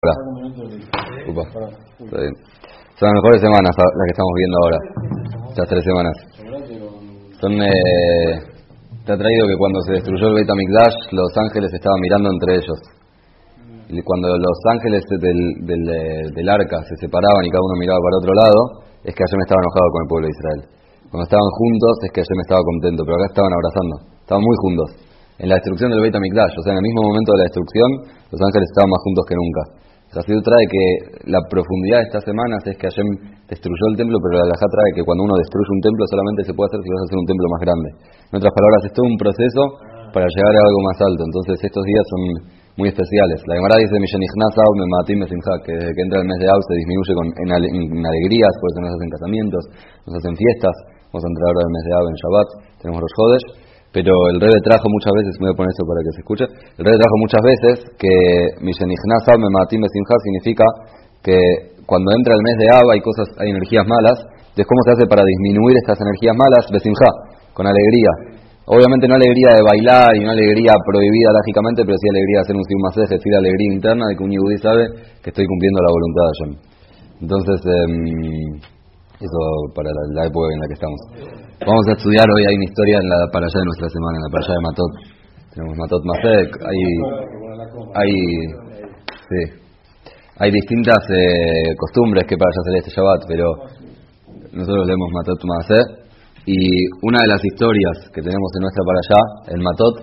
Son las mejores semanas las que estamos viendo ahora. Estas tres semanas. Son, eh, te ha traído que cuando se destruyó el Beit HaMikdash, los ángeles estaban mirando entre ellos. Y cuando los ángeles del, del, eh, del, arca se separaban y cada uno miraba para otro lado, es que me estaba enojado con el pueblo de Israel. Cuando estaban juntos, es que me estaba contento, pero acá estaban abrazando. Estaban muy juntos. En la destrucción del Beit HaMikdash, o sea, en el mismo momento de la destrucción, los ángeles estaban más juntos que nunca. Hasidut trae que la profundidad de estas semanas es que Hashem destruyó el templo, pero la Alajá trae que cuando uno destruye un templo solamente se puede hacer si vas a hacer un templo más grande. En otras palabras, es todo un proceso para llegar a algo más alto. Entonces estos días son muy especiales. La Gemara dice, que desde que entra el mes de Av se disminuye con, en, alegrías, por eso nos hacen casamientos, nos hacen fiestas. Vamos a entrar ahora el mes de Av en Shabbat, tenemos los Jodesh pero el rey trajo muchas veces, me voy a poner esto para que se escuche, el rey trajo muchas veces que Mishenichnasav Mematim Besimha significa que cuando entra el mes de Abba hay cosas, hay energías malas, entonces cómo se hace para disminuir estas energías malas, Besimha, con alegría. Obviamente no alegría de bailar y no alegría prohibida lógicamente, pero sí alegría de hacer un es decir, alegría interna de que un yudí sabe que estoy cumpliendo la voluntad de Hashem. Entonces, eh, eso para la, época en la que estamos. Vamos a estudiar hoy, hay una historia en la para allá de nuestra semana, en la para de Matot. Tenemos Matot Masek, hay, hay, sí, hay distintas eh, costumbres que para allá hacer este Shabbat, pero nosotros leemos Matot Masek. Y una de las historias que tenemos en nuestra para allá, el Matot,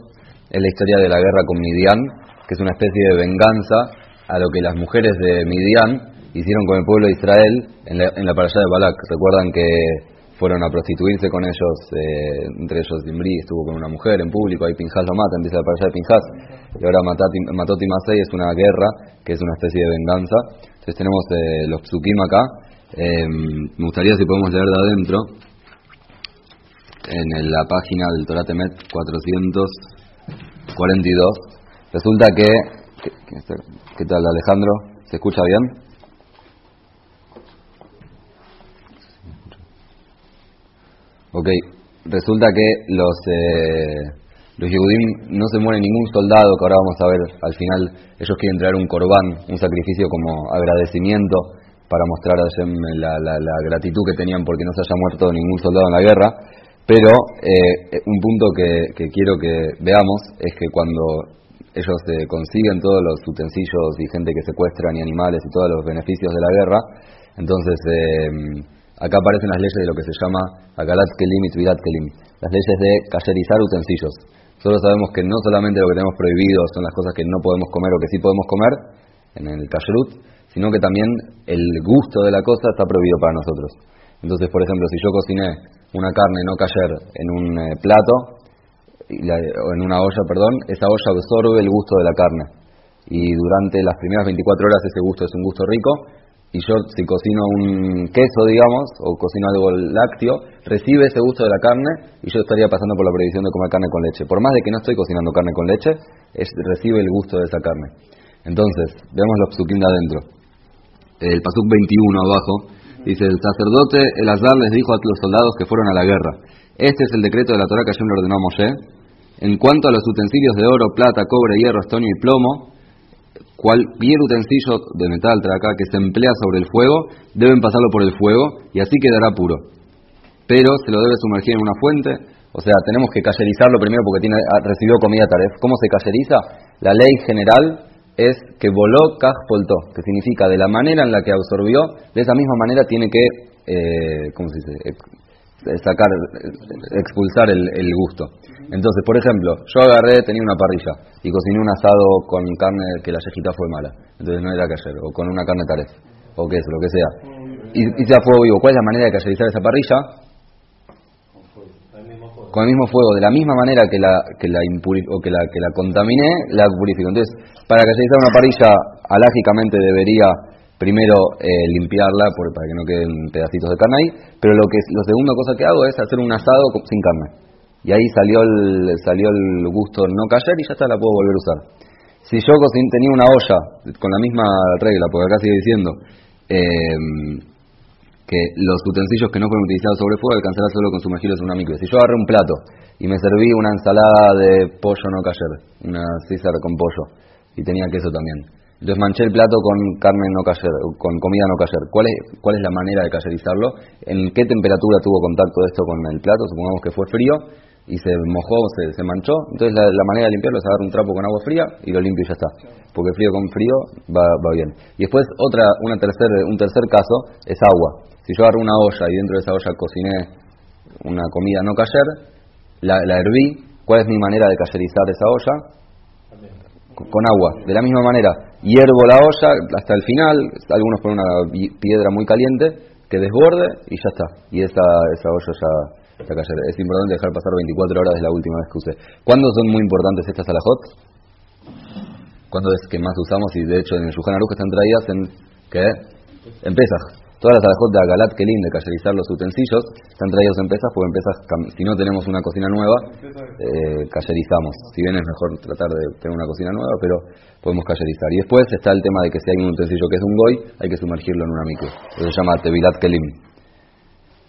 es la historia de la guerra con Midian, que es una especie de venganza a lo que las mujeres de Midian hicieron con el pueblo de Israel en la, en la parashá de Balak. Recuerdan que fueron a prostituirse con ellos, eh, entre ellos Dimbri estuvo con una mujer en público, ahí Pinjas lo mata, empieza la parashá de Pinjas, y ahora Matot y Masei es una guerra, que es una especie de venganza. Entonces tenemos eh, los psukim acá, em, me gustaría si podemos leer de adentro, en la página del Torah Temet 442, resulta que, ¿qué tal Alejandro? ¿Se escucha bien? Ok, resulta que los, eh, los no se muere ningún soldado, que ahora vamos a ver al final, ellos quieren traer un corbán, un sacrificio como agradecimiento para mostrar a la, la, gratitud que tenían porque no se haya muerto ningún soldado en la guerra. Pero eh, un punto que, quiero que veamos es que cuando ellos eh, consiguen todos los utensilios y gente que secuestran y animales y todos los beneficios de la guerra, entonces eh, Acá aparecen las leyes de lo que se llama Agalat Kelim y Tvidat Kelim, las leyes de cayerizar utensilios. Nosotros sabemos que no solamente lo que tenemos prohibido son las cosas que no podemos comer o que sí podemos comer en el kashrut, sino que también el gusto de la cosa está prohibido para nosotros. Entonces, por ejemplo, si yo cociné una carne no cayer en un eh, plato, o en una olla, perdón, esa olla absorbe el gusto de la carne. Y durante las primeras 24 horas ese gusto es un gusto rico, y yo si cocino un queso, digamos, o cocino algo lácteo, recibe ese gusto de la carne y yo estaría pasando por la prohibición de comer carne con leche. Por más de que no estoy cocinando carne con leche, es, recibe el gusto de esa carne. Entonces, veamos los psukim de adentro. El pasuk 21 abajo dice, el sacerdote el Azar les dijo a los soldados que fueron a la guerra, este es el decreto de la Torah que ayer le ordenó a Moshe. En cuanto a los utensilios de oro, plata, cobre, hierro, estonio y plomo, cualquier utensilio de metal acá que se emplea sobre el fuego, deben pasarlo por el fuego y así quedará puro. Pero se lo debe sumergir en una fuente, o sea, tenemos que cayerizarlo primero porque tiene, ah, recibió comida taref. ¿Cómo se cayeriza? La ley general es que voló que significa de la manera en la que absorbió, de esa misma manera tiene que, eh, ¿cómo se dice? Sacar, expulsar el, el, gusto. Entonces, por ejemplo, yo agarré, tenía una parrilla y cociné un asado con carne que la yejita fue mala, entonces no era cayer, o con una carne taref, o queso, lo que sea. Y, y fuego vivo. ¿Cuál es la manera de cayerizar esa parrilla? Con el mismo fuego, de la misma manera que la que la o que la que la contaminé, la purifico. Entonces, para cayerizar una parrilla, alágicamente debería primero eh, limpiarla por, para que no queden pedacitos de carne ahí, pero lo que lo segunda cosa que hago es hacer un asado sin carne. Y ahí salió el, salió el gusto no caer y ya está, la puedo volver a usar. Si yo tenía una olla con la misma regla, porque acá sigue diciendo em, que los utensilios que no fueron utilizados sobre fuego alcanzarán solo con sumergirlos en una micro. Si yo agarré un plato y me serví una ensalada de pollo no cayer, una César con pollo, y tenía queso también, Entonces manché el plato con carne no cayer, con comida no cayer. ¿Cuál es, ¿Cuál es la manera de cayerizarlo? ¿En qué temperatura tuvo contacto esto con el plato? Supongamos que fue frío y se mojó, se, se manchó. Entonces la, manera de limpiarlo es agarrar un trapo con agua fría y lo limpio y ya está. Porque frío con frío va, va bien. Y después otra, una tercer, un tercer caso es agua. Si yo agarro una olla y dentro de esa olla cociné una comida no cayer, la, la herví, ¿cuál es mi manera de cayerizar esa olla? Con agua. De la misma manera, hiervo la olla hasta el final, algunos ponen una piedra muy caliente que desborde y ya está. Y esa, esa olla ya está cayendo. Es importante dejar pasar 24 horas desde la última vez que usé. ¿Cuándo son muy importantes estas alajot? ¿Cuándo es que más usamos? Y de hecho en el Yuhan Aruj están traídas en, ¿qué? En Pesach. Todas las alajot de Agalat Kelim, de cayerizar los utensilios, están traídos en pesas, porque en pesas, si no tenemos una cocina nueva, eh. Si bien es mejor tratar de tener una cocina nueva, pero podemos cayerizar. Y después está el tema de que si hay un utensilio que es un goy, hay que sumergirlo en una micro. Eso se llama Tevilat Kelim.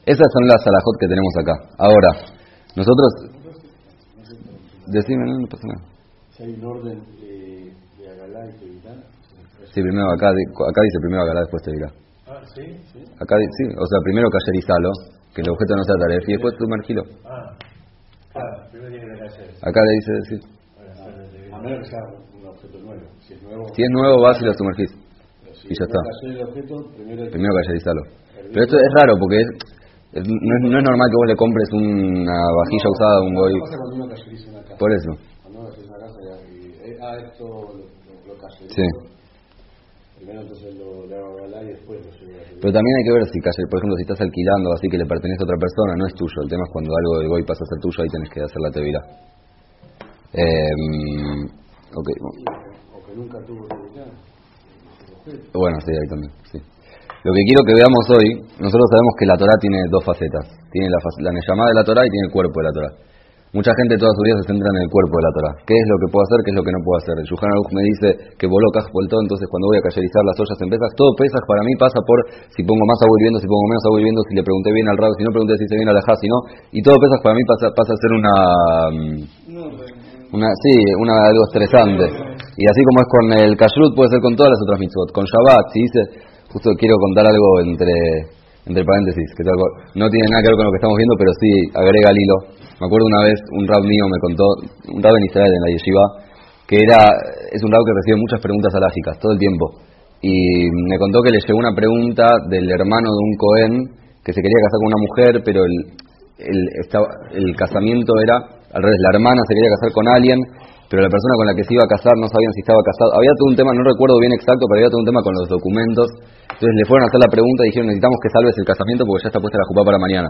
Esas son las alajot que tenemos acá. Ahora, nosotros... Decime, no, pasa nada. Si hay un orden de, de Agalá y Tevilat. Sí, primero acá, acá dice primero Agalá, después Tevilat. ¿Sí? ¿Sí? Acá sí, o sea, primero cayerizalo, que el objeto no sea tarea, y después sumergilo. Ah, claro, primero tiene que cayer. Acá le dice, sí. A menos que sea un objeto nuevo. Si es nuevo, si es nuevo vas y lo sumergís. y ya está. Objeto, primero, primero cayerizalo. Pero esto es raro porque es, es, no, es, no es normal que vos le compres una vajilla usada, un goy. Por eso. Cuando uno una casa y, eh, ah, esto lo, lo, lo Sí. Pero también hay que ver si, por ejemplo, si estás alquilando así que le pertenece a otra persona, no es tuyo. El tema es cuando algo del Goy pasa a ser tuyo, ahí tenés que hacer la tevira. Eh, okay. O que nunca tuvo Bueno, sí, ahí también. Sí. Lo que quiero que veamos hoy, nosotros sabemos que la Torah tiene dos facetas. Tiene la, la llamada de la Torah y tiene el cuerpo de la Torah. Mucha gente toda su vida se centra en el cuerpo de la Torah. ¿Qué es lo que puedo hacer? ¿Qué es lo que no puedo hacer? El Yuhan Aruch me dice que voló todo, entonces cuando voy a cayerizar las ollas en pesas, todo pesas para mí pasa por si pongo más agua hirviendo, si pongo menos agua hirviendo, si le pregunté bien al rabo, si no pregunté si se viene a la si no. Y todo pesas para mí pasa, pasa a ser una, una, sí, una algo estresante. Y así como es con el kashrut, puede ser con todas las otras mitzvot. Con Shabbat, si dice, justo quiero contar algo entre entre paréntesis, que no tiene nada que ver con lo que estamos viendo, pero sí agrega el hilo me acuerdo una vez un rab mío me contó, un rab en Israel en la yeshiva, que era, es un rab que recibe muchas preguntas alágicas todo el tiempo. Y me contó que le llegó una pregunta del hermano de un Cohen que se quería casar con una mujer, pero el, el, el casamiento era al revés, la hermana se quería casar con alguien, pero la persona con la que se iba a casar no sabían si estaba casado. Había todo un tema, no recuerdo bien exacto, pero había todo un tema con los documentos. Entonces le fueron a hacer la pregunta y dijeron, necesitamos que salves el casamiento porque ya está puesta la jupa para mañana.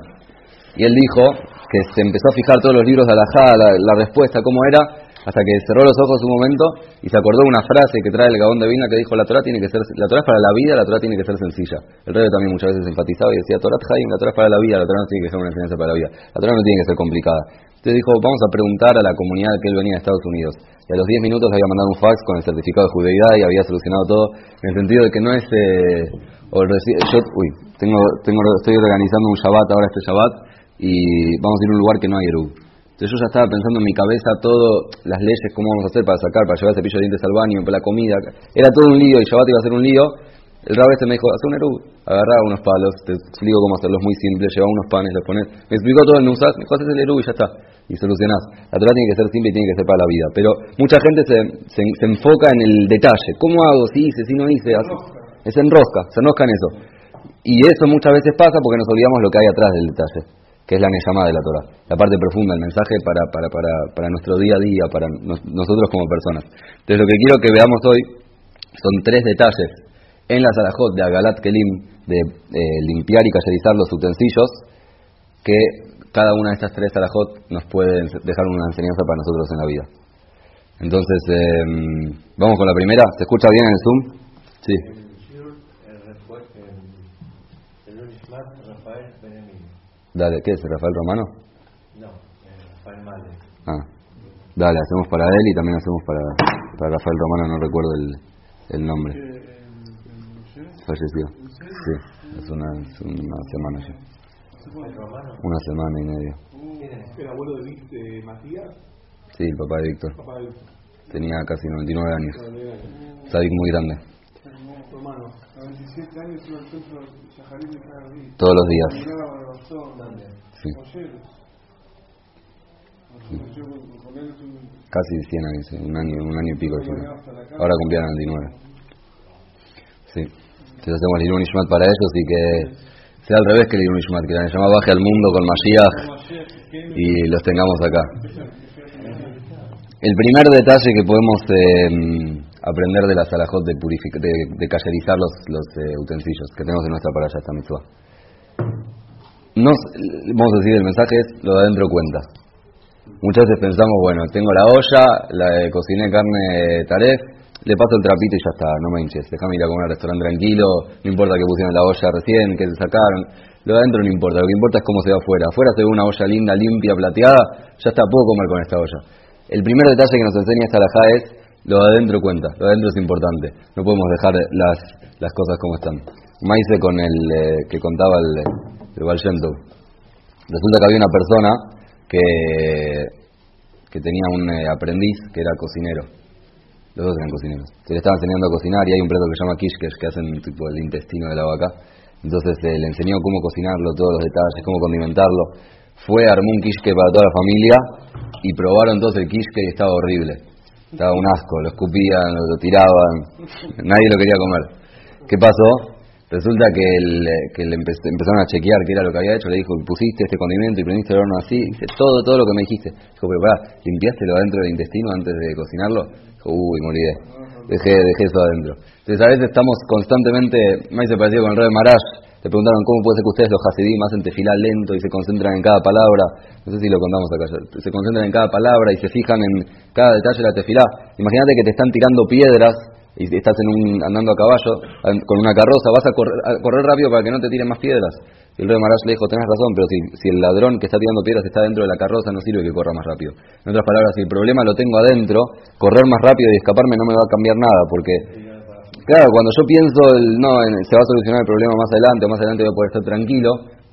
Y él dijo que se empezó a fijar todos los libros de Alajá, la, la respuesta, cómo era, hasta que cerró los ojos un momento y se acordó una frase que trae el Gabón de Vina que dijo, la Torah tiene que ser, la Torah es para la vida, la Torah tiene que ser sencilla. El rey también muchas veces enfatizaba y decía, Torah Haim, la Torah es para la vida, la Torah no tiene que ser una enseñanza para la vida, la Torah no tiene que ser complicada. Entonces dijo, vamos a preguntar a la comunidad que él venía de Estados Unidos. Y a los 10 minutos había mandado un fax con el certificado de judeidad y había solucionado todo, en el sentido de que no es... Eh, o yo, uy, tengo, tengo, estoy organizando un Shabbat ahora este Shabbat y vamos a ir a un lugar que no hay Eru. Entonces yo ya estaba pensando en mi cabeza todo, las leyes, cómo vamos a hacer para sacar, para llevar cepillo de dientes al baño, para la comida. Era todo un lío y Shabbat iba a ser un lío. El rabo este me dijo, haz un Eru, agarraba unos palos, te explico cómo hacerlo, es muy simple, llevaba unos panes, los pones. Me explicó todo el Nusas, me dijo, haces el Eru y ya está. Y solucionás. La Torah tiene que ser simple y tiene que ser para la vida. Pero mucha gente se, se, enfoca en el detalle. ¿Cómo hago? Si hice, si no hice. Se enrosca, se enrosca en eso. Y eso muchas veces pasa porque nos olvidamos lo que hay atrás del detalle que es la Neyamá de la Torah, la parte profunda, el mensaje para, para, para, para nuestro día a día, para nosotros como personas. Entonces lo que quiero que veamos hoy son tres detalles en la Salahot de Agalat Kelim, de limpiar y cayerizar los utensilios, que cada una de estas tres Salahot nos puede dejar una enseñanza para nosotros en la vida. Entonces, em, vamos con la primera. ¿Se escucha bien en el Zoom? Sí. Dale, ¿qué es? ¿Rafael Romano? No, Rafael Malde. Ah, dale, hacemos para él y también hacemos para, para Rafael Romano, no recuerdo el, el nombre. Falleció. Sí, es una, es una semana ya. Una semana y media. ¿El abuelo de, Matías? Sí, el papá de Víctor. tenía casi 99 años. Sadik muy grande. Todos los días. Sí. Casi 100 años, un año, un año y pico. Ahora cumplían 99. Sí. Entonces hacemos el Irun Ishmat para ellos y que sea al revés que el Irun que la llama baje al mundo con Mashiach y los tengamos acá. El primer detalle que podemos eh, aprender de la salajot de, de, de cayerizar los, los eh, utensilios que tenemos en nuestra paralla esta mitzvah. Nos, vamos a decir, el mensaje es lo de adentro cuenta. Muchas veces pensamos, bueno, tengo la olla, la cociné carne taref, le paso el trapito y ya está, no me hinches, déjame ir a comer al restaurante tranquilo, no importa que pusieron la olla recién, que se sacaron, lo de adentro no importa, lo que importa es cómo se va afuera. Afuera se ve una olla linda, limpia, plateada, ya está, puedo comer con esta olla. El primer detalle que nos enseña esta alajá es lo de adentro cuenta, lo de adentro es importante, no podemos dejar las, las cosas como están. Maíz con el eh, que contaba el, el Resulta que había una persona que, que tenía un eh, aprendiz que era cocinero. Los dos eran cocineros. Se le estaba enseñando a cocinar y hay un plato que se llama kishkesh que hacen tipo el intestino de la vaca. Entonces eh, le enseñó cómo cocinarlo, todos los detalles, cómo condimentarlo. Fue, armó un kishke para toda la familia y probaron entonces el kishke y estaba horrible. Estaba un asco, lo escupían, lo tiraban, nadie lo quería comer. ¿Qué pasó? Resulta que, el, que le empezaron a chequear qué era lo que había hecho, le dijo, pusiste este condimento y prendiste el horno así, dice, todo, todo lo que me dijiste. Dijo, pero pará, ¿limpiaste lo adentro del intestino antes de cocinarlo? Uy, morí, dejé, dejé eso adentro. Entonces a veces estamos constantemente, me hizo parecido con el rey Marash, le preguntaron cómo puede ser que ustedes los hasidí hacen tefilá lento y se concentran en cada palabra, no sé si lo contamos acá, se concentran en cada palabra y se fijan en cada detalle de la tefilá. Imagínate que te están tirando piedras y estás en un, andando a caballo con una carroza, vas a correr, rápido para que no te tiren más piedras. Y el rey Marash le dijo, tenés razón, pero si, si el ladrón que está tirando piedras está dentro de la carroza, no sirve que corra más rápido. En otras palabras, si el problema lo tengo adentro, correr más rápido y escaparme no me va a cambiar nada, porque, claro, cuando yo pienso, el, no, se va a solucionar el problema más adelante, más adelante voy a poder estar tranquilo,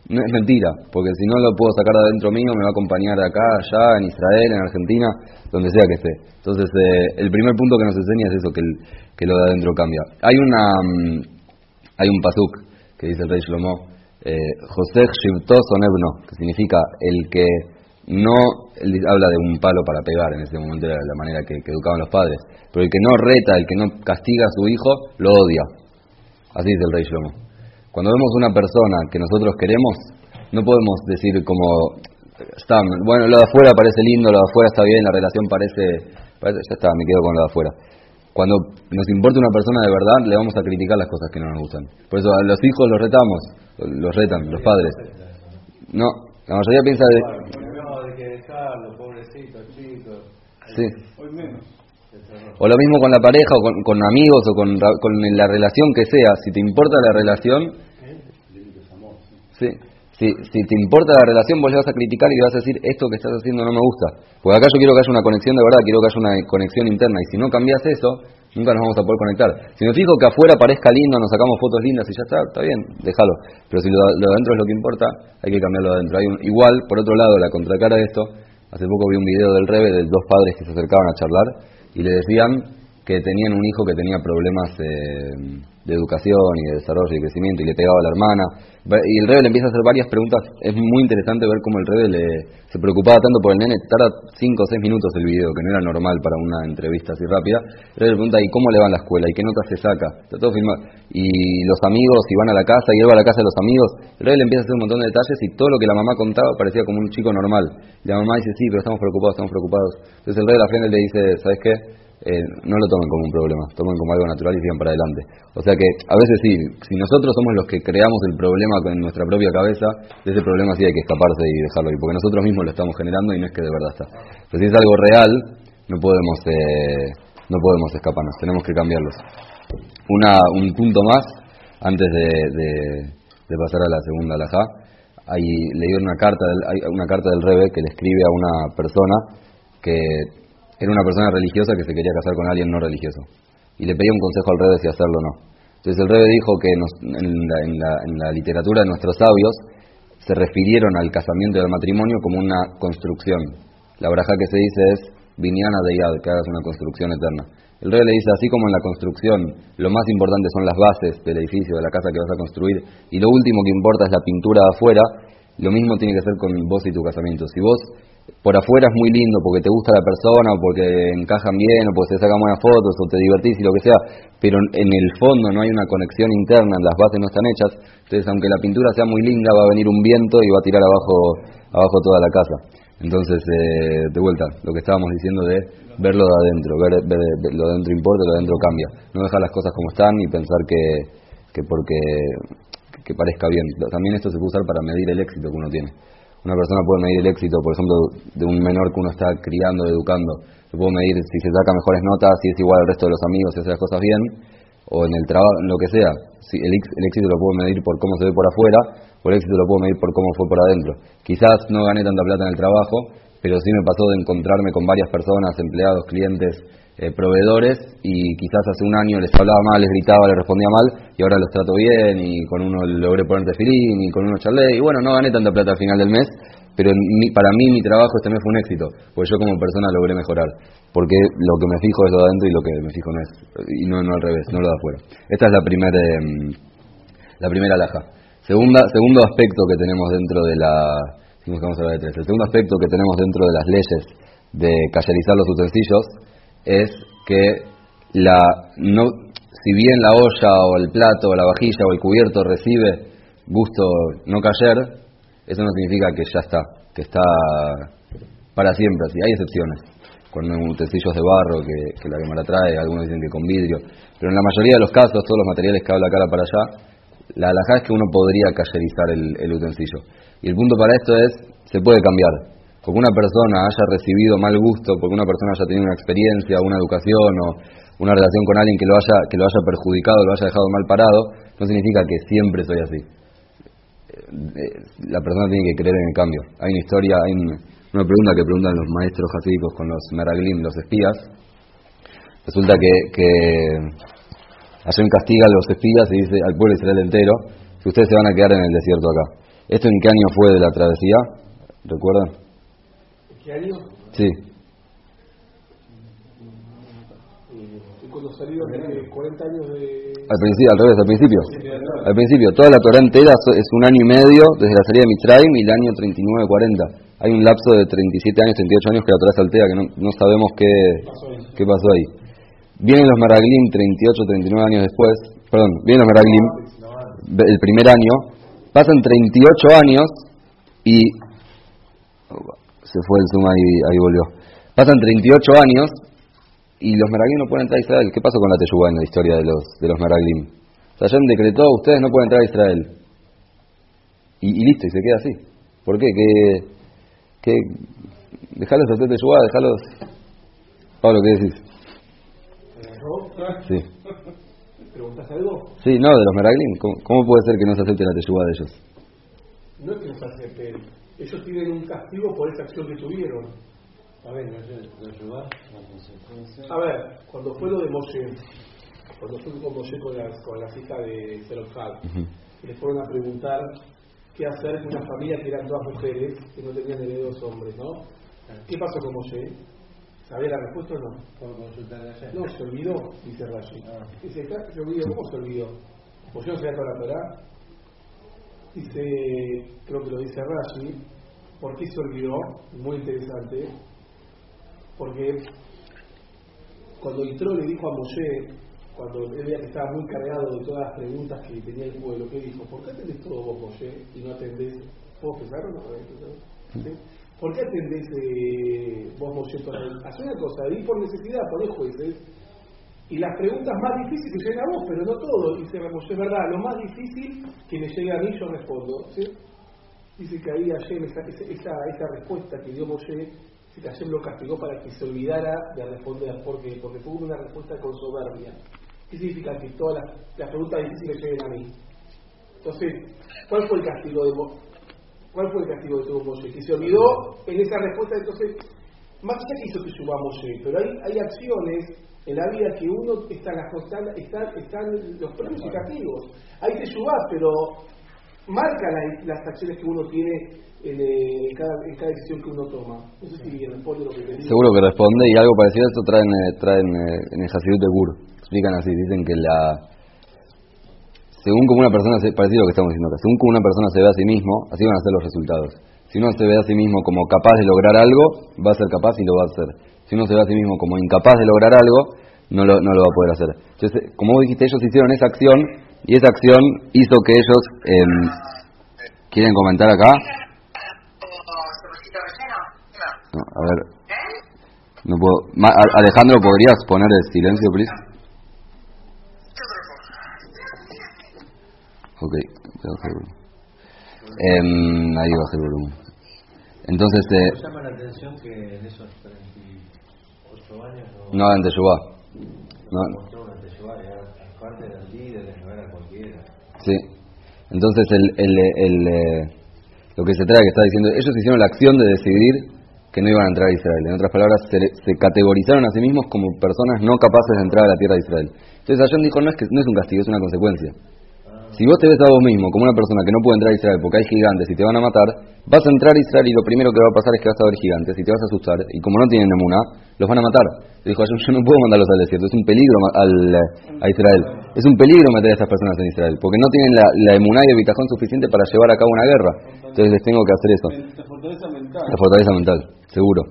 no es mentira, porque si no lo puedo sacar de adentro mío, me va a acompañar acá, allá, en Israel, en Argentina, donde sea que esté. Entonces, eh, el primer punto que nos enseña es eso, que, el, que lo de adentro cambia. Hay una mm, hay un pasuk que dice el rey Shlomo, José Shivto Sonebno, que significa el que no, habla de un palo para pegar, en ese momento era la manera que, educaban los padres, pero el que no reta, el que no castiga a su hijo, lo odia. Así dice el rey Shlomo. Cuando vemos una persona que nosotros queremos, no podemos decir como, está, bueno, lo de afuera parece lindo, lo de afuera está bien, la relación parece, ya está, me quedo con lo de afuera. Cuando nos importa una persona de verdad, le vamos a criticar las cosas que no nos gustan. Por eso a los hijos los retamos, los retan, los padres. No, la mayoría piensa de... Sí. O lo mismo con la pareja, o con, amigos, o con, con, la relación que sea. Si te importa la relación, sí, si, si te importa la relación, vos le vas a criticar y le vas a decir, esto que estás haciendo no me gusta. Porque acá yo quiero que haya una conexión de verdad, quiero que haya una conexión interna. Y si no cambias eso, nunca nos vamos a poder conectar. Si me fijo que afuera parezca lindo, nos sacamos fotos lindas y ya está, está bien, déjalo. Pero si lo, de adentro es lo que importa, hay que cambiarlo de adentro. Hay un, igual, por otro lado, la contracara de esto, hace poco vi un video del Rebe de dos padres que se acercaban a charlar y le decían que tenían un hijo que tenía problemas eh, de educación y de desarrollo y crecimiento y le pegaba a la hermana. Y el Rebe le empieza a hacer varias preguntas. Es muy interesante ver cómo el Rebe le, se preocupaba tanto por el nene. Tarda 5 o 6 minutos el video, que no era normal para una entrevista así rápida. El Rebe le pregunta, ¿y cómo le va en la escuela? ¿Y qué notas se saca? Está todo filmado. Y los amigos, y van a la casa, y él va a la casa de los amigos. El Rebe le empieza a hacer un montón de detalles y todo lo que la mamá contaba parecía como un chico normal. Y la mamá dice, sí, pero estamos preocupados, estamos preocupados. Entonces el Rebe de la frente le dice, ¿sabes qué? Eh, no lo tomen como un problema, tomen como algo natural y sigan para adelante. O sea que a veces sí, si nosotros somos los que creamos el problema en nuestra propia cabeza, ese problema sí hay que escaparse y dejarlo ahí, porque nosotros mismos lo estamos generando y no es que de verdad está. Pero si es algo real, no podemos, eh, no podemos escaparnos, tenemos que cambiarlos. Una, un punto más, antes de, de, pasar a la segunda alajá, hay, leí una carta, hay una carta del Rebe que le escribe a una persona que era una persona religiosa que se quería casar con alguien no religioso. Y le pedía un consejo al rey de si hacerlo o no. Entonces el rey dijo que en, la, literatura de nuestros sabios se refirieron al casamiento y al matrimonio como una construcción. La braja que se dice es Viñana de Yad, que hagas una construcción eterna. El rey le dice, así como en la construcción, lo más importante son las bases del edificio, de la casa que vas a construir, y lo último que importa es la pintura afuera, lo mismo tiene que ser con vos y tu casamiento. Si vos por afuera es muy lindo porque te gusta la persona, o porque encajan bien, o porque se sacan buenas fotos, o te divertís y lo que sea, pero en el fondo no hay una conexión interna, las bases no están hechas, entonces aunque la pintura sea muy linda, va a venir un viento y va a tirar abajo, abajo toda la casa. Entonces, eh, de vuelta, lo que estábamos diciendo de verlo de adentro, ver, lo de adentro importa, lo de adentro cambia. No dejar las cosas como están y pensar que, que porque que parezca bien. También esto se puede usar para medir el éxito que uno tiene. Una persona puede medir el éxito, por ejemplo, de un menor que uno está criando, educando. Se puede medir si se saca mejores notas, si es igual al resto de los amigos, si hace las cosas bien, o en el trabajo, lo que sea. Si el, éxito lo puedo medir por cómo se ve por afuera, o el éxito lo puedo medir por cómo fue por adentro. Quizás no gané tanta plata en el trabajo, pero sí me pasó de encontrarme con varias personas, empleados, clientes, eh, proveedores y quizás hace un año les hablaba mal, les gritaba, les respondía mal y ahora los trato bien y con uno logré ponerte filín y con uno charlé y bueno, no gané tanta plata al final del mes, pero para mí mi trabajo este mes fue un éxito, pues yo como persona logré mejorar, porque lo que me fijo es lo de adentro y lo que me fijo no es, y no, no al revés, no lo de afuera. Esta es la primera, em, la primera laja. Segunda, segundo aspecto que tenemos dentro de la, vamos de tres, el segundo aspecto que tenemos dentro de las leyes de callarizar los utensilios es que la, no, si bien la olla o el plato o la vajilla o el cubierto recibe gusto no cayer, eso no significa que ya está, que está para siempre así. Hay excepciones, con utensilios de barro que, la la trae, algunos dicen que con vidrio, pero en la mayoría de los casos, todos los materiales que habla cara para allá, la alhaja es que uno podría cayerizar el, el utensilio. Y el punto para esto es, se puede cambiar porque una persona haya recibido mal gusto, porque una persona haya tenido una experiencia, una educación o una relación con alguien que lo haya, que lo haya perjudicado, lo haya dejado mal parado, no significa que siempre soy así. Eh, la persona tiene que creer en el cambio. Hay una historia, hay una pregunta que preguntan los maestros jasídicos con los meraglim, los espías. Resulta que, que Hashem castiga a los espías y dice al pueblo Israel entero que ustedes se van a quedar en el desierto acá. ¿Esto en qué año fue de la travesía? ¿Recuerdan? ¿Qué año? Sí. Y cuando salieron de 40 años de... Al principio, al revés, al principio. Al principio, toda la Torah entera es un año y medio desde la salida de Mitzrayim y el año 39-40. Hay un lapso de 37 años, 38 años que la Torah saltea, que no, no sabemos qué, qué pasó ahí. Vienen los Meraglim 38, 39 años después, perdón, vienen los Meraglim el primer año, pasan 38 años y se fue el Zuma y ahí volvió. Pasan 38 años y los Meraglim no pueden entrar a Israel. ¿Qué pasó con la Teyubá en la historia de los, de los Meraglim? Hashem decretó, ustedes no pueden entrar a Israel. Y, listo, y se queda así. ¿Por qué? ¿Qué, qué? Dejalos hacer Teyubá, dejalos... Pablo, ¿qué decís? Sí. ¿Preguntas algo? Sí, no, de los Meraglim. ¿Cómo, puede ser que no se acepte la Teyubá de ellos? No es que no se acepten ellos tienen un castigo por esa acción que tuvieron. A ver, a ver cuando fue lo de Moshe, cuando fue con Moshe con las, con las hijas de Zelofal, y les fueron a preguntar qué hacer con una familia que eran dos mujeres que no tenían herederos hombres, ¿no? ¿Qué pasó con Moshe? ¿Sabía la respuesta o no? No, se olvidó, dice Rashi. Ah. Dice, se olvidó, ¿cómo se olvidó? ¿Moshe no se había la Torah? Dice, creo que lo dice Rashi, ¿por qué se olvidó? Muy interesante, porque cuando entró le dijo a Moshe, cuando él veía que estaba muy cargado de todas las preguntas que tenía el pueblo, ¿qué dijo? ¿Por qué atendés todo vos, Moshe, y no atendés? ¿Puedo pensar o no? ¿Por qué atendés eh, vos, Moshe? Haz una cosa, di por necesidad, ponés jueces, y las preguntas más difíciles llegan a vos, pero no todo. Dice Moshe, es verdad, lo más difícil que me llegue a mí yo respondo. ¿sí? Dice que ahí Hashem, esa, esa, esa respuesta que dio Moshe, que Hashem lo castigó para que se olvidara de responder. porque Porque tuvo una respuesta con soberbia. ¿Qué significa que todas las, preguntas difíciles lleguen a mí? Entonces, ¿cuál fue el castigo de Moshe? ¿Cuál fue el castigo de Moshe? Que se olvidó en esa respuesta, entonces, más que hizo que suba Moshe, pero hay, hay acciones en la vida que uno está las están, están los premios y castigos. Hay que ayudar, pero marca las acciones que uno tiene en, eh, cada, en, cada, decisión que uno toma. No sé si responde lo que te Seguro que responde y algo parecido a esto traen, eh, traen eh, en el Hasidut de Gur. Explican así, dicen que la según como una persona, se, parecido a lo que estamos diciendo acá, según como una persona se ve a sí mismo, así van a ser los resultados. Si uno se ve a sí mismo como capaz de lograr algo, va a ser capaz y lo va a hacer. Si uno se ve a sí mismo como incapaz de lograr algo, no lo, no lo va a poder hacer. Entonces, como vos dijiste, ellos hicieron esa acción y esa acción hizo que ellos... Eh, ¿Quieren comentar acá? No, a ver. No puedo. Alejandro, ¿podrías poner el silencio, please? Ok, eh, ahí bajé el volumen. Entonces. Eh, llama la atención que en esos 38 No, no en. No. Sí. Entonces, el, el, el, eh, lo que se trae que está diciendo, ellos hicieron la acción de decidir que no iban a entrar a Israel. En otras palabras, se, se categorizaron a sí mismos como personas no capaces de entrar a la tierra de Israel. Entonces, Ayón dijo, no es, que, no es un castigo, es una consecuencia. Si vos te ves a vos mismo como una persona que no puede entrar a Israel porque hay gigantes y te van a matar, vas a entrar a Israel y lo primero que va a pasar es que vas a ver gigantes y te vas a asustar. Y como no tienen emuna, los van a matar. Dijo, yo, yo no puedo mandarlos al desierto, es un peligro al, a Israel. Es un peligro meter a estas personas en Israel, porque no tienen la, la emuná y el bitajón suficiente para llevar a cabo una guerra. Entonces les tengo que hacer eso. La fortaleza mental. La fortaleza mental, seguro.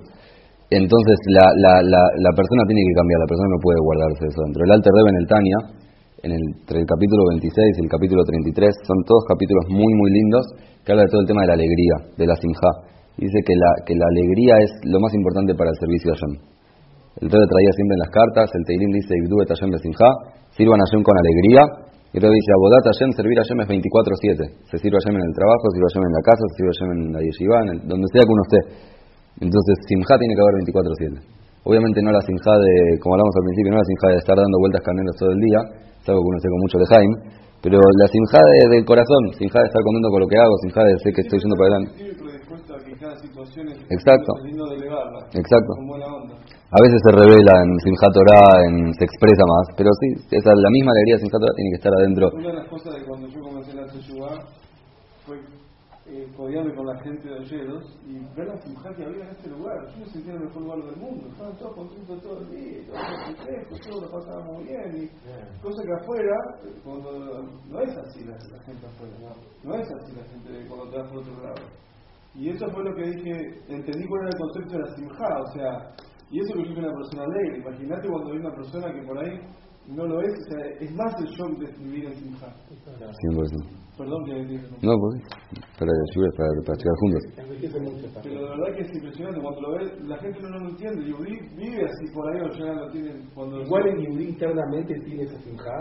Entonces la, la, la, la persona tiene que cambiar, la persona no puede guardarse eso dentro. El Alter Rebbe en el Tania, en el, entre el capítulo 26 y el capítulo 33, son todos capítulos muy, muy lindos que habla de todo el tema de la alegría, de la simja. Dice que la, que la alegría es lo más importante para el servicio a Hashem. El Rebbe traía siempre en las cartas, el Teilim dice, Ibdu et Hashem simja, sirvan a Hashem con alegría. Y luego dice, Abodat Hashem, servir a Hashem es 24-7. Se sirve a Hashem en el trabajo, se sirve a Hashem en la casa, se sirve a Hashem en la yeshiva, en donde sea que uno esté. Entonces, simja tiene que haber 24-7. Obviamente no la simja de, como hablamos al principio, no la simja de estar dando vueltas canelos todo el día, es algo que uno sé con mucho de Jaime, pero la simja de, del corazón, simja de estar contento con lo que hago, simja de sé que estoy yendo para adelante. Exacto. Exacto. A veces se revela en Simchat Torah, en, se expresa más, pero sí, esa, la misma alegría de Simchat Torah tiene que estar adentro. Una de las cosas de cuando yo comencé la Teshuvah fue eh, codearme con la gente de Olleros y ver la Simchat que había en este lugar. Yo me sentía en el mejor lugar del mundo, estaban todos contentos todo el día, todos frescos, todos lo pasábamos bien. Y cosa que afuera, cuando, no es así la, la gente afuera, no, no es así la gente cuando te vas por otro lado. Y eso fue lo que dije, entendí cuál era el concepto de la simja, o sea, y eso que yo soy una persona alegre. Imagínate cuando hay una persona que por ahí no lo es, o sea, es más el shock de vivir en simja. 100%. Perdón que No, pues, para, para, para llegar juntos. Pero la verdad que es impresionante, cuando lo ves, la gente no, lo entiende. Yudí vive así por ahí o ya lo tienen. Cuando Igual en Yudí internamente tiene esa simja.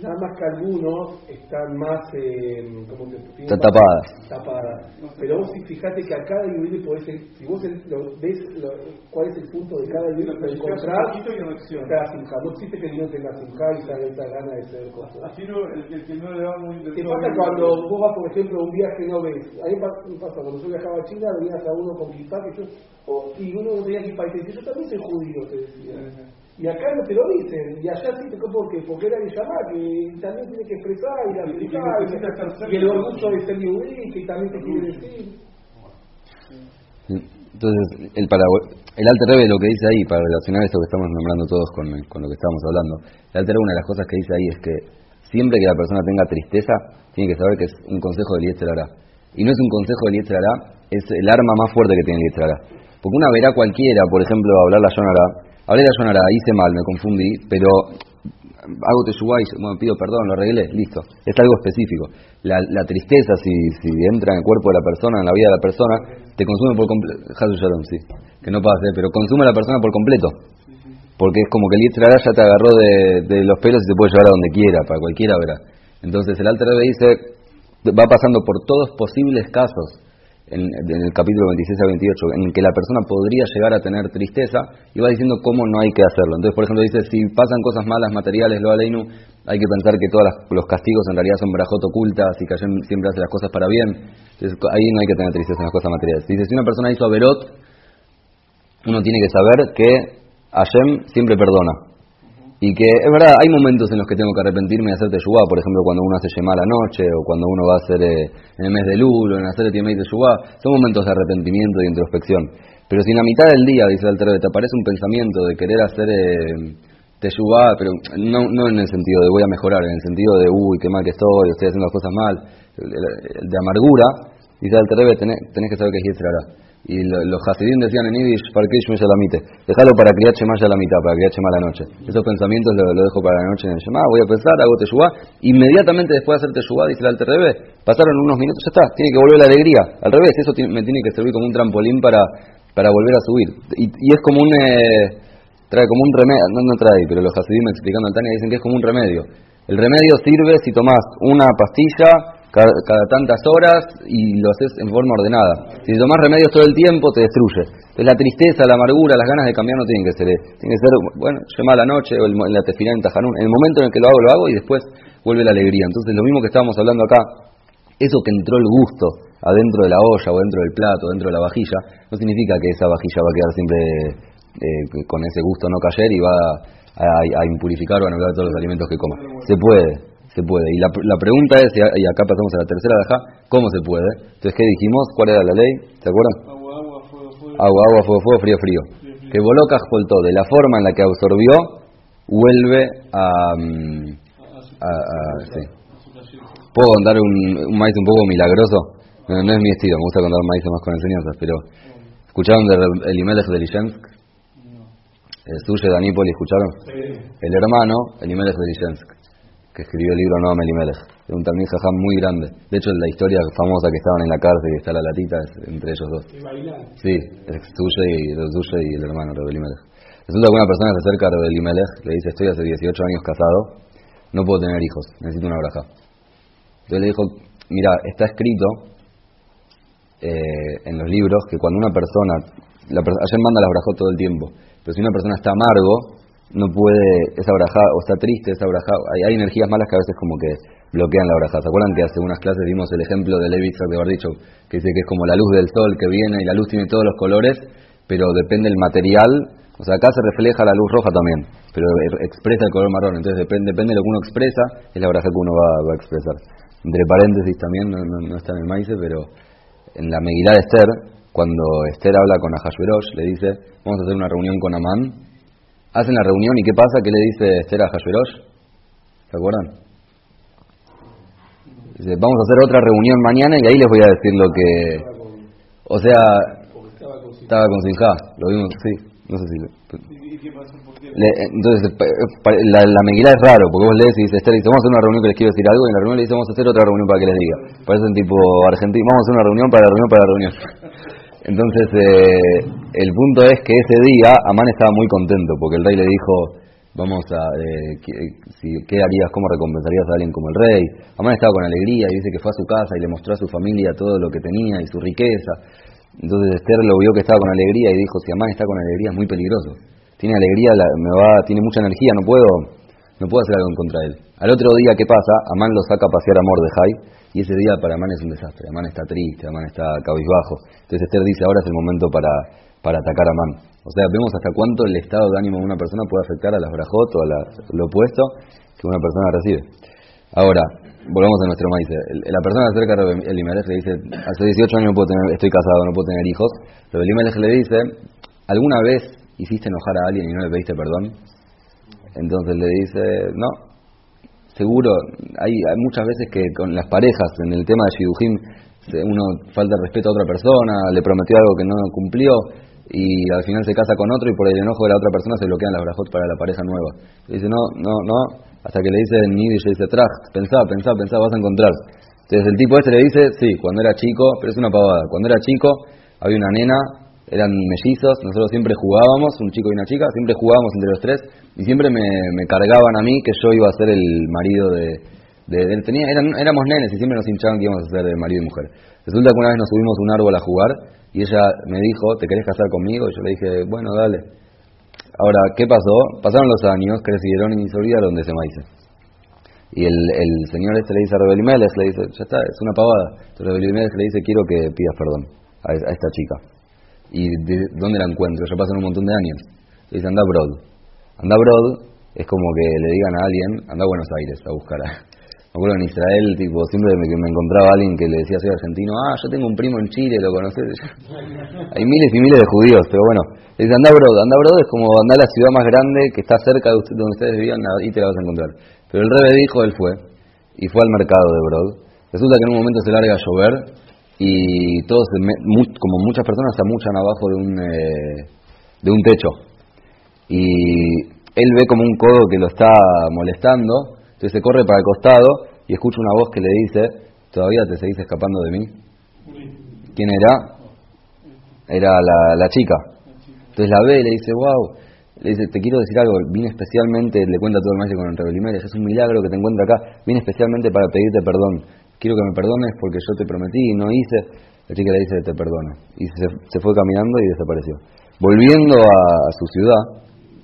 Nada más que algunos están más eh, como que están tapadas. tapadas. Pero vos fijate que a cada yudí podés, si vos lo, ves lo, cuál es el punto de cada yudí para encontrar cada simja. No existe que no tenga simja y salga esa gana de ser cosa. Así no, el, el, que no le va muy ¿Qué pasa cuando vos vas, por ejemplo, a un viaje no ves? A mí me pasa, cuando yo viajaba a China, veías a uno con kippah que yo, oh, y uno no tenía kippah y te dice, yo también soy judío, te decía. Y acá no te lo dicen, y allá sí te porque, porque era el llamar, que también tiene que expresar y aplicar, y, y, el orgullo de ser yudí, que también te quiere decir. Entonces, el, para, el Alter Rebbe lo que dice ahí, para relacionar esto que estamos nombrando todos con, con lo que estamos hablando, el Alter Rebbe una de las cosas que dice ahí es que siempre que la persona tenga tristeza, tiene que saber que es un consejo del Yetzer Hará. Y no es un consejo del Yetzer Hará, es el arma más fuerte que tiene el Yetzer Hará. Porque una verá cualquiera, por ejemplo, hablar la Yonara, hablé la Yonara, hice mal, me confundí, pero hago teshuvah y bueno, pido perdón, lo arreglé, listo. Es algo específico. La, la tristeza, si, si entra en el cuerpo de la persona, en la vida de la persona, te consume por completo. sí. Que no pase, pero consume a la persona por completo. Porque es como que el Yitzhak ya te agarró de, de, los pelos y te puede llevar a donde quiera, para cualquiera verá. Entonces el Alter dice, va pasando por todos posibles casos en, el capítulo 26 a 28, en que la persona podría llegar a tener tristeza, y va diciendo cómo no hay que hacerlo. Entonces, por ejemplo, dice, si pasan cosas malas materiales, lo aleinu, hay que pensar que todos los castigos en realidad son brajot ocultas y que Hashem siempre hace las cosas para bien. Entonces, ahí no hay que tener tristeza en las cosas materiales. Dice, si una persona hizo averot, uno tiene que saber que Hashem siempre perdona. Y que es verdad, hay momentos en los que tengo que arrepentirme de hacer teshuvá, por ejemplo, cuando uno hace yemá la noche, o cuando uno va a hacer eh, en el mes de Lulo, en hacer el de teshuvá, son momentos de arrepentimiento y introspección. Pero si en la mitad del día, dice el te aparece un pensamiento de querer hacer eh, pero no, no en el sentido de voy a mejorar, en el sentido de uy, qué mal que estoy, estoy haciendo las cosas mal, de amargura, dice el Terebe, tenés, tenés que saber que es Yetzirah. Y los Hasidim decían en Yiddish, Farkish Meshalamite, déjalo para criar Shema la mitad, para criar Shema la noche. Esos pensamientos lo, lo, dejo para la noche en el Shema, voy a pensar, hago Teshuvah, inmediatamente después de hacer Teshuvah, dice el Alter pasaron unos minutos, ya está, tiene que volver la alegría. Al revés, eso me tiene que servir como un trampolín para, para volver a subir. Y, y es como un, eh, trae como un remedio, no, no trae, pero los Hasidim explicando al Tania dicen que es como un remedio. El remedio sirve si tomás una pastilla cada, tantas horas y lo haces en forma ordenada. Si tomas remedios todo el tiempo, te destruye. Entonces la tristeza, la amargura, las ganas de cambiar no tienen que ser, tienen que ser, bueno, llama la noche o en la tefilá en Tajanún. En el momento en el que lo hago, lo hago y después vuelve la alegría. Entonces lo mismo que estábamos hablando acá, eso que entró el gusto adentro de la olla o dentro del plato, dentro de la vajilla, no significa que esa vajilla va a quedar siempre eh, con ese gusto no cayer y va a, a, impurificar o a anular todos los alimentos que coma. Se puede, se puede. Y la, la pregunta es, y acá pasamos a la tercera de ¿cómo se puede? Entonces, ¿qué dijimos? ¿Cuál era la ley? ¿Se acuerdan? Agua, agua, fuego, fuego. Agua, agua, fuego, fuego, frío, frío. Que Bolocas voltó de la forma en la que absorbió, vuelve a... Mm, a, a, sí. ¿Puedo contar un, un maíz un poco milagroso? No, no, es mi estilo, me gusta contar maíz más con enseñanzas, pero... ¿Escucharon de Elimelech de Lishensk? El suyo de Anípoli, ¿escucharon? Sí. El hermano, Elimelech de Lishensk que escribió el libro Noam Elimelech, es un Talmud Jajam muy grande. De hecho, la historia famosa que estaban en la cárcel y está la latita es entre ellos dos. Sí, es y, tuyo y el hermano Rebel Elimelech. Resulta que una persona se acerca a Rebel Elimelech, le dice, estoy hace 18 años casado, no puedo tener hijos, necesito una braja. Entonces le dijo, mira, está escrito eh, en los libros que cuando una persona, la, ayer manda las brajos todo el tiempo, pero si una persona está amargo, no puede, esa braja, o está triste, esa braja, hay, energías malas que a veces como que bloquean la braja. ¿Se acuerdan que hace unas clases vimos el ejemplo de Levi de dicho que dice que es como la luz del sol que viene y la luz tiene todos los colores, pero depende del material, o sea, acá se refleja la luz roja también, pero expresa el color marrón, entonces depende, depende de lo que uno expresa, es la braja que uno va, a expresar. Entre paréntesis también, no, está en el maíz, pero en la Megilá de Esther, cuando Esther habla con Ahashverosh, le dice, vamos a hacer una reunión con Amán, Hacen la reunión y ¿qué pasa? ¿Qué le dice Esther a Hashverosh? ¿Se acuerdan? Dice, vamos a hacer otra reunión mañana y ahí les voy a decir lo que... O sea, estaba con Sinja, lo vimos, sí, no sé si... Le, entonces, la, la Meguila es raro, porque vos lees y dices, Esther dice, vamos a hacer una reunión que les quiero decir algo, y en la reunión le dice, vamos a hacer otra reunión para que les diga. Parecen tipo argentino, vamos a hacer una reunión para la reunión para la reunión. Entonces, eh, el punto es que ese día Amán estaba muy contento porque el rey le dijo, vamos a, eh, ¿qué, si, ¿qué harías, cómo recompensarías a alguien como el rey? Amán estaba con alegría y dice que fue a su casa y le mostró a su familia todo lo que tenía y su riqueza. Entonces Esther lo vio que estaba con alegría y dijo, si Amán está con alegría es muy peligroso. Tiene alegría, me va, tiene mucha energía, no puedo, no puedo hacer algo en contra de él. Al otro día, ¿qué pasa? Amán lo saca a pasear a Mordejai y ese día para Amán es un desastre. Amán está triste, Amán está cabizbajo. Entonces Esther dice, ahora es el momento para, para atacar a Amán. O sea, vemos hasta cuánto el estado de ánimo de una persona puede afectar a las brajot o a lo opuesto que una persona recibe. Ahora, volvamos a nuestro maíz. La persona acerca a Elimelech le dice, hace 18 años no puedo tener, estoy casado, no puedo tener hijos. Pero Elimelech le dice, ¿alguna vez hiciste enojar a alguien y no le pediste perdón? Entonces le dice, no, seguro, hay, hay, muchas veces que con las parejas, en el tema de Shidujim, uno falta respeto a otra persona, le prometió algo que no cumplió y al final se casa con otro y por el enojo de la otra persona se bloquean las brajot para la pareja nueva. Y dice, no, no, no, hasta que le dice en Yiddish, le dice, tracht, pensá, pensá, pensá, vas a encontrar. Entonces el tipo ese le dice, sí, cuando era chico, pero es una pavada, cuando era chico había una nena eran mellizos, nosotros siempre jugábamos, un chico y una chica, siempre jugábamos entre los tres y siempre me, cargaban a mí que yo iba a ser el marido de... de, tenía, eran, éramos nenes y siempre nos hinchaban que íbamos a ser el marido y mujer. Resulta que una vez nos subimos un árbol a jugar y ella me dijo, ¿te querés casar conmigo? Y yo le dije, bueno, dale. Ahora, ¿qué pasó? Pasaron los años, crecieron y se olvidaron de ese maíz. Y el, el señor este le dice a Rebelimeles, le dice, ya está, es una pavada. Entonces Rebelimeles le dice, quiero que pidas perdón a esta chica. ¿Y de dónde la encuentro? Ya pasan un montón de años. Le dice, anda a Broad. Anda a Broad es como que le digan a alguien, anda a Buenos Aires a buscar. Me acuerdo en Israel, tipo, siempre me, me encontraba alguien que le decía soy argentino, ah, yo tengo un primo en Chile, lo conoces. Hay miles y miles de judíos, pero bueno, le dice, anda a Brod, anda a Brod es como andar a la ciudad más grande que está cerca de usted, donde ustedes vivían, ahí te la vas a encontrar. Pero el rebe dijo, él fue, y fue al mercado de Brod. Resulta que en un momento se larga a llover y todos, como muchas personas, se amuchan abajo de un, eh, de un techo. Y él ve como un codo que lo está molestando, entonces se corre para el costado y escucha una voz que le dice, ¿todavía te seguís escapando de mí? ¿Quién era? Era la, la chica. Entonces la ve y le dice, wow, le dice, te quiero decir algo, vine especialmente, le cuenta todo el maestro con el rebelimer, es un milagro que te encuentre acá, vine especialmente para pedirte perdón. Quiero que me perdones porque yo te prometí y no hice. La chica le dice, te perdono. Y se, se fue caminando y desapareció. Volviendo a, su ciudad,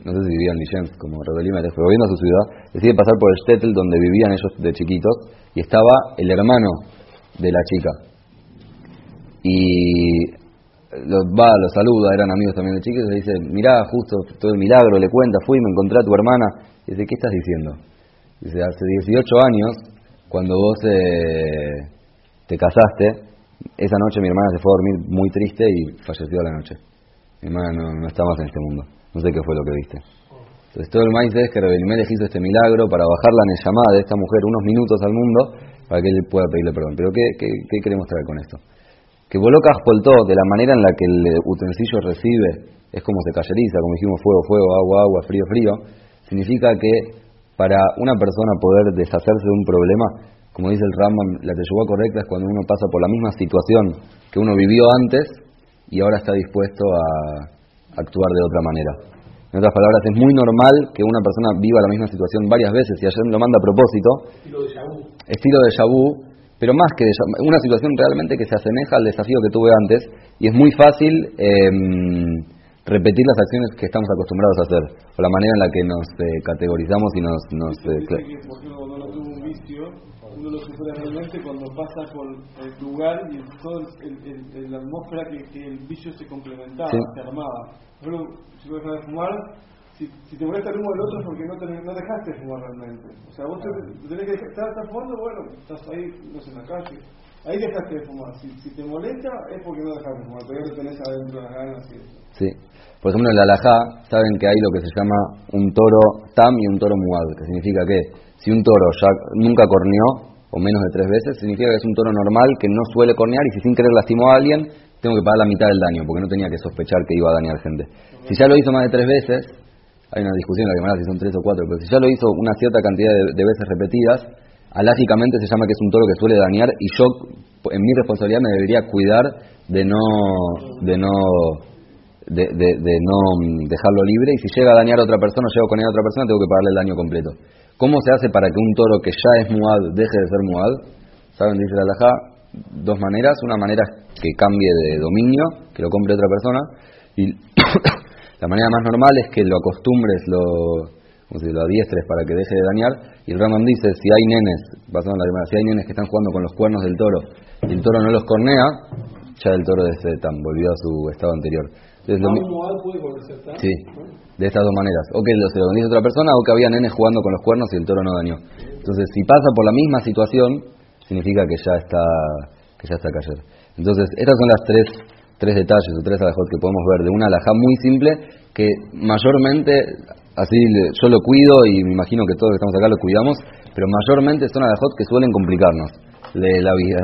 no sé si vivía en Lichens como Rebelimer, pero volviendo a su ciudad, decide pasar por el Stettel donde vivían ellos de chiquitos y estaba el hermano de la chica. Y los va, los saluda, eran amigos también de chicos, y le dice, mirá, justo todo el milagro, le cuenta, fui, me encontré a tu hermana. Y dice, ¿qué estás diciendo? Dice, hace 18 años, cuando vos eh, te casaste, esa noche mi hermana se fue a dormir muy triste y falleció a la noche. Mi hermana no, no está más en este mundo. No sé qué fue lo que viste. Entonces todo el maíz es que Rebelimelech hizo este milagro para bajar la llamada de esta mujer unos minutos al mundo para que él pueda pedirle perdón. Pero ¿qué, qué, qué queremos traer con esto? Que Bolocas poltó, de la manera en la que el utensilio recibe, es como se cayeriza, como dijimos, fuego, fuego, agua, agua, frío, frío, significa que para una persona poder deshacerse de un problema, como dice el Rambam, la teyubá correcta es cuando uno pasa por la misma situación que uno vivió antes y ahora está dispuesto a actuar de otra manera. En otras palabras, es muy normal que una persona viva la misma situación varias veces y ayer lo manda a propósito. Estilo de Yabú. Estilo de Yabú, pero más que una situación realmente que se asemeja al desafío que tuve antes y es muy fácil em, repetir las acciones que estamos acostumbrados a hacer o la manera en la que nos eh, categorizamos y nos... nos eh, que, por ejemplo, cuando uno tuvo un vicio, uno lo sufre realmente cuando pasa por el lugar y toda la atmósfera que, que, el vicio se complementaba, se armaba. Por ejemplo, si vos dejas de fumar, si, si te molesta el humo del otro es porque no, te, no dejaste fumar realmente. O sea, vos te, tenés que dejar, estás, fumando, bueno, estás ahí, no sé, en la calle. Ahí dejaste de fumar. Si, si te molesta es porque no dejaste de fumar, todavía lo tenés adentro de las ganas y eso. Sí. Por ejemplo, en la alajá saben que hay lo que se llama un toro tam y un toro muad, que significa que si un toro ya nunca corneó, o menos de tres veces, significa que es un toro normal que no suele cornear y si sin querer lastimó a alguien, tengo que pagar la mitad del daño, porque no tenía que sospechar que iba a dañar gente. Si ya lo hizo más de tres veces, hay una discusión en la que si son tres o cuatro, pero si ya lo hizo una cierta cantidad de, veces repetidas, alágicamente se llama que es un toro que suele dañar y yo, en mi responsabilidad, me debería cuidar de no, de no, de, de, no dejarlo libre y si llega a dañar a otra persona o llega a poner a otra persona, tengo que pagarle el daño completo. ¿Cómo se hace para que un toro que ya es muad deje de ser muad? ¿Saben? Dice la alajá, dos maneras. Una manera que cambie de dominio, que lo compre otra persona, y La manera más normal es que lo acostumbres, lo, como si lo adiestres para que deje de dañar. Y el Rambam dice, si hay nenes, basado en la si hay nenes que están jugando con los cuernos del toro y el toro no los cornea, ya el toro de tan volvió a su estado anterior. Entonces, lo puede Sí, de estas dos maneras. O que se lo bendice a otra persona o que había nenes jugando con los cuernos y el toro no dañó. Entonces, si pasa por la misma situación, significa que ya está, que ya está cayendo. Entonces, estas son las tres tres detalles o tres alajot que podemos ver de una alajá muy simple que mayormente, así yo lo cuido y me imagino que todos que estamos acá lo cuidamos, pero mayormente son alajot que suelen complicarnos la vida,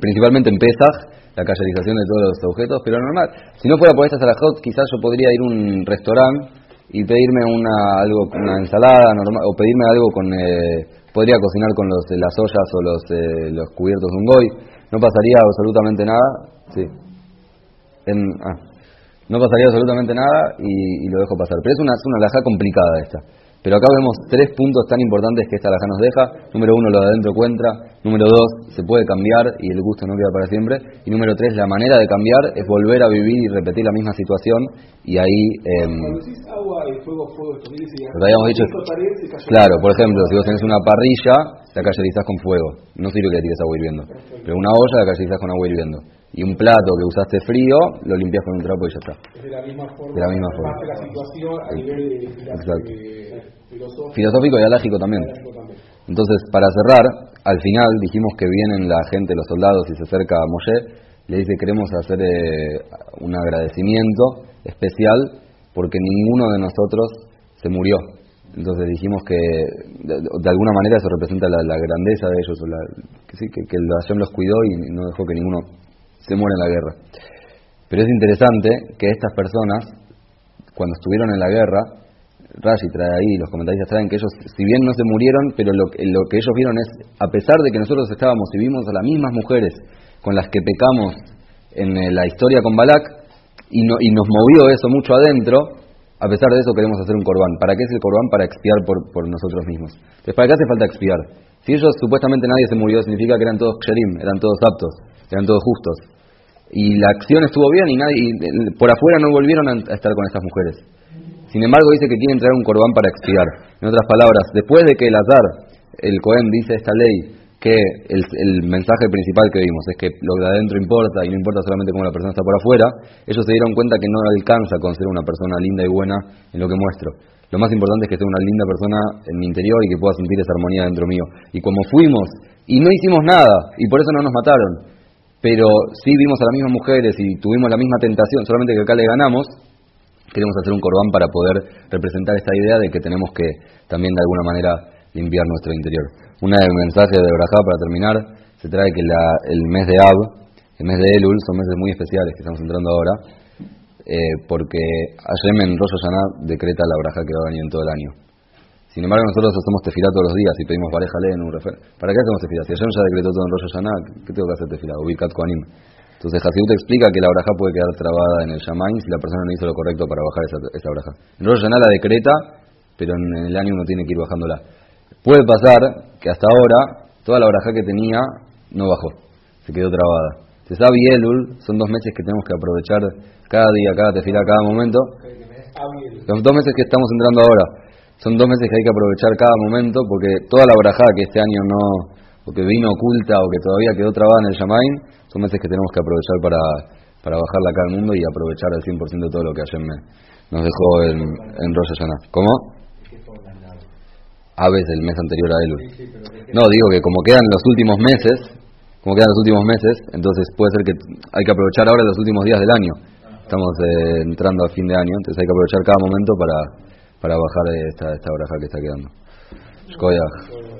principalmente en Pesach, la callerización de todos los objetos, pero normal. Si no fuera por estas alajot, quizás yo podría ir a un restaurante y pedirme una algo una ensalada normal, o pedirme algo con eh, podría cocinar con los las ollas o los eh, los cubiertos de un goy no pasaría absolutamente nada sí Ah, no pasaría absolutamente nada y, lo dejo pasar. Pero es una, es una alhaja complicada esta. Pero acá vemos tres puntos tan importantes que esta alhaja nos deja. Número uno, lo de adentro cuenta. Número dos, se puede cambiar y el gusto no queda para siempre. Y número tres, la manera de cambiar es volver a vivir y repetir la misma situación. Y ahí... Eh, lo habíamos dicho, claro, por ejemplo, si vos tenés una parrilla, la callerizás con fuego. No sirve que le tires agua hirviendo. Pero una olla la callerizás con agua hirviendo. Y un plato que usaste frío, lo limpias con un trapo y ya está. Es de la misma forma. De la misma forma. Más de la situación a nivel de, Exacto. de filosófico. Filosófico y alágico también. también. Entonces, para cerrar, al final dijimos que vienen la gente, los soldados, y se acerca a Moshe, le dice, queremos hacer eh, un agradecimiento especial porque ninguno de nosotros se murió. Entonces dijimos que de, de alguna manera eso representa la, la grandeza de ellos, o la, que, sí, que, que el Hashem los cuidó y no dejó que ninguno se muera en la guerra. Pero es interesante que estas personas, cuando estuvieron en la guerra, Rashi trae ahí, los comentaristas traen que ellos, si bien no se murieron, pero lo, lo que ellos vieron es, a pesar de que nosotros estábamos y vimos a las mismas mujeres con las que pecamos en eh, la historia con Balak, y, no- y nos movió eso mucho adentro, a pesar de eso queremos hacer un corbán. ¿Para qué es el corbán? Para expiar por, por nosotros mismos. Entonces, ¿para qué hace falta expiar? Si ellos supuestamente nadie se murió, significa que eran todos ksherim, eran todos aptos, eran todos justos. Y la acción estuvo bien y nadie, y, por afuera no volvieron a estar con estas mujeres. Sin embargo, dice que quieren traer un corbán para expiar. En otras palabras, después de que el azar, el Cohen, dice esta ley, que el, el mensaje principal que vimos es que lo de adentro importa y no importa solamente cómo la persona está por afuera, ellos se dieron cuenta que no alcanza con ser una persona linda y buena en lo que muestro. Lo más importante es que sea una linda persona en mi interior y que pueda sentir esa armonía dentro mío. Y como fuimos y no hicimos nada y por eso no nos mataron, pero sí vimos a las mismas mujeres y tuvimos la misma tentación, solamente que acá le ganamos, queremos hacer un corbán para poder representar esta idea de que tenemos que también de alguna manera limpiar nuestro interior. Una del mensaje de Brajá para terminar, se trae que la, el mes de Ab, el mes de Elul, son meses muy especiales que estamos entrando ahora, eh, porque Hashem en Rosh decreta la Brajá que va a venir en todo el año. Sin embargo, nosotros hacemos tefilá todos los días y pedimos pareja en un refer. ¿Para qué hacemos tefilá? Si Hashem ya decretó todo en Rosh Hashanah, ¿qué tengo que hacer tefilá? O Birkat Kohanim. Entonces Hasidut explica que la braja puede quedar trabada en el Shamain si la persona no hizo lo correcto para bajar esa, esa braja. En Rosh Hashanah la decreta, pero en el año uno tiene que ir bajándola. Puede pasar que hasta ahora toda la braja que tenía no bajó, se quedó trabada. Se sabe y Elul son dos meses que tenemos que aprovechar cada día, cada tefilá, cada momento. Los dos meses que estamos entrando ahora son dos meses que hay que aprovechar cada momento porque toda la braja que este año no, o que vino oculta o que todavía quedó trabada en el Shamain, son meses que tenemos que aprovechar para, para bajarla acá al mundo y aprovechar al 100% de todo lo que Hashem me- nos dejó en, en Rosh Hashanah. ¿Cómo? Aves del mes anterior a Elul. No, digo que como quedan los últimos meses, como quedan los últimos meses, entonces puede ser que hay que aprovechar ahora los últimos días del año. Estamos eh, entrando a fin de año, entonces hay que aprovechar cada momento para, para bajar esta, esta braja que está quedando. Shkoyach.